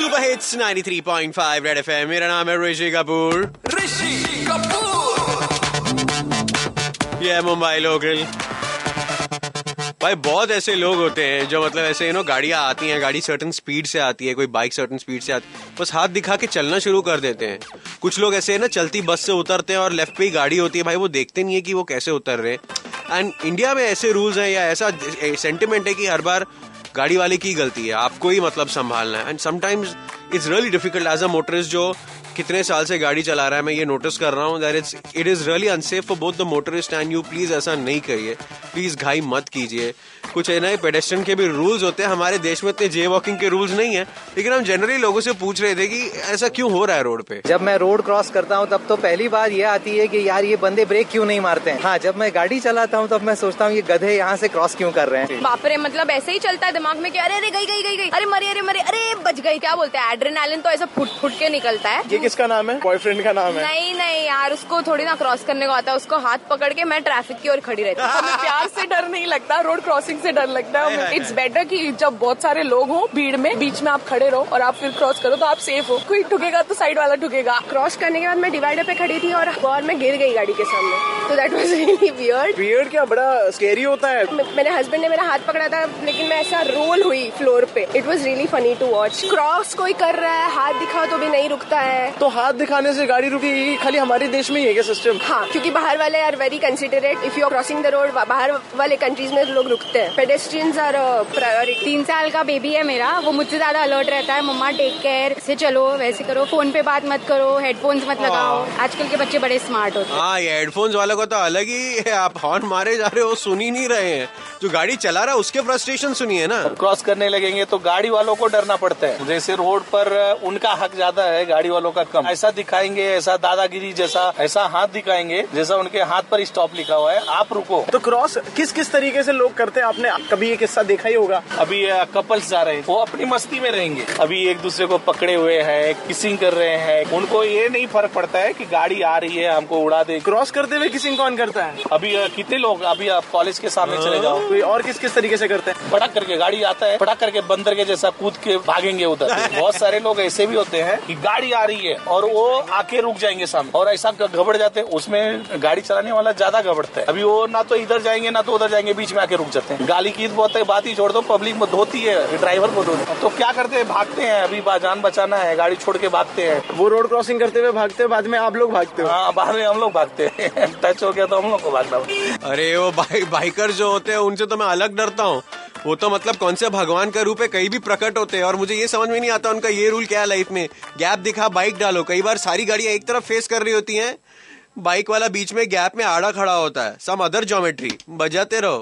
Super hits 93.5 red FM मेरा नाम है ऋषि कपूर। ऋषि कपूर। ये है मुंबई लोकल। भाई बहुत ऐसे लोग होते हैं जो मतलब ऐसे यू नो गाड़ियाँ आती हैं गाड़ी सर्टन स्पीड से आती है कोई बाइक सर्टन स्पीड से आती है बस हाथ दिखा के चलना शुरू कर देते हैं। कुछ लोग ऐसे है ना चलती बस से उतरते हैं और लेफ़्ट पे ही गाड़ी होती है भाई वो देखते नहीं है कि वो कैसे उतर रहे हैं। एंड इंडिया में ऐसे रूल्स हैं या ऐसा सेंटिमेंट है कि हर बार गाड़ी वाले की गलती है, आपको ही मतलब संभालना है। And sometimes it's really difficult as a motorist जो कितने साल से गाड़ी चला रहा है, मैं ये नोटिस कर रहा हूँ that it's it is really unsafe for both the motorist and you please ऐसा नहीं करिए। प्लीज़ घाई मत कीजिए। कुछ नए पेडेस्ट्रन के भी रूल्स होते हैं। हमारे देश में इतने जे वॉकिंग के रूल्स नहीं है। लेकिन हम जनरली लोगों से पूछ रहे थे कि ऐसा क्यों हो रहा है रोड पे? जब मैं रोड क्रॉस करता हूँ तब तो पहली बार ये आती है कि यार ये बंदे ब्रेक क्यों नहीं मारते हैं? हाँ जब मैं गाड़ी चलाता हूँ तब मैं सोचता हूँ ये गधे यहाँ से क्रॉस क्यों कर रहे हैं? बाप रे मतलब ऐसे ही चलता है दिमाग में कि अरे अरे गई गई गई गई। अरे मरे अरे मरे। अरे बच गई। क्या बोलते हैं? एड्रेनालिन तो ऐसा फुट फुट के निकलता है। ये किसका नाम है? बॉयफ्रेंड का नाम है। नहीं नहीं यार उसको थोड़ी ना क्रॉस करने को आता है। उसको हाथ पकड़ के मैं ट्रैफ़िक की ओर खड़ी रहती हूँ। प्यार से डर नहीं लगता। रोड क्रॉसिंग से डर लगता है। इट्स बेटर कि जब बहुत सारे लोग हो भीड़ में बीच में आप खड़े रहो और आप फिर क्रॉस करो तो आप सेफ़ हो। कोई ठुकेगा तो साइड वाला ठुकेगा। क्रॉस करने के बाद मैं डिवाइडर पे खड़ी थी और और मैं गिर गई गाड़ी के सामने। तो that was really weird beard क्या? बड़ा स्केरी होता है। मेरे हस्बैंड ने मेरा हाथ पकड़ा था लेकिन मैं ऐसा रोल हुई फ्लोर पे। It was really funny to watch cross कोई कर रहा है हाथ दिखाओ तो भी नहीं रुकता है। तो हाथ दिखाने से गाड़ी रुकेगी खाली हमारे देश में ही है क्या सिस्टम हाँ क्योंकि बाहर वाले are very considerate if you are crossing the road बाहर वाले कंट्रीज़ में लोग रुकते हैं। पेडेस्ट्रियंस आर प्रायोरिटी तीन साल का बेबी है मेरा वो मुझसे ज़्यादा अलर्ट रहता है मम्मा टेक केयर से चलो वैसे करो फ़ोन पे बात मत करो हेडफोन्स मत लगाओ. आजकल के बच्चे बड़े स्मार्ट होते हैं। हाँ ये हेडफोन्स वालों को तो अलग ही है आप हॉर्न मारे जा रहे हो सुन ही नहीं रहे हैं। जो गाड़ी चला रहा है उसके फ्रस्ट्रेशन सुनिए ना। क्रॉस करने लगेंगे तो गाड़ी वालों को डरना पड़ता है। जैसे रोड पर उनका हक ज़्यादा है गाड़ी वालों का कम। ऐसा दिखाएँगे ऐसा दादागिरी जैसा ऐसा हाथ दिखाएँगे जैसा उनके हाथ पर स्टॉप लिखा हुआ है। आप रुको। तो क्रॉस किस किस तरीके से लोग करते हैं? आपने कभी ये किस्सा देखा ही होगा। अभी कपल्स जा रहे हैं वो अपनी मस्ती में रहेंगे। अभी एक दूसरे को पकड़े हुए हैं किसिंग कर रहे हैं। उनको ये नहीं फ़र्क पड़ता है कि गाड़ी आ रही है हमको उड़ा दे। क्रॉस करते हुए किसिंग कौन करता है? अभी कितने लोग अभी आप कॉलेज के सामने चले जाओ। कोई और किस किस तरीके से करते हैं? पटक करके गाड़ी आता है पटक करके बंदर के जैसा कूद के भागेंगे उधर। बहुत सारे लोग ऐसे भी होते हैं कि गाड़ी आ रही है और वो आके रुक जाएँगे सामने। और ऐसा घबड़ जाते हैं उसमें गाड़ी चलाने वाला ज़्यादा घबड़ता है। अभी वो ना तो इधर जाएँगे ना तो उधर जाएँगे बीच में आके रुक जाते हैं। गाली की बहुत है बात ही छोड़ दो पब्लिक में धोती है ड्राइवर को धोती तो क्या करते हैं? भागते हैं अभी जान बचाना है गाड़ी छोड़ के भागते हैं। वो रोड क्रॉसिंग करते हुए भागते हैं बाद में आप लोग भागते हो। हाँ बाद में हम लोग भागते हैं। टच हो गया तो हम लोग को भागना अरे वो बाइक बाइकर जो होते हैं उनसे तो मैं अलग डरता हूँ। वो तो मतलब कौन से भगवान का रूप है कहीं भी प्रकट होते हैं और मुझे ये समझ में नहीं आता उनका ये रूल क्या है लाइफ में। गैप दिखा बाइक डालो। कई बार सारी गाड़ियाँ एक तरफ़ फेस कर रही होती हैं बाइक वाला बीच में गैप में आड़ा खड़ा होता है। सम अदर ज्योमेट्री बजाते रहो।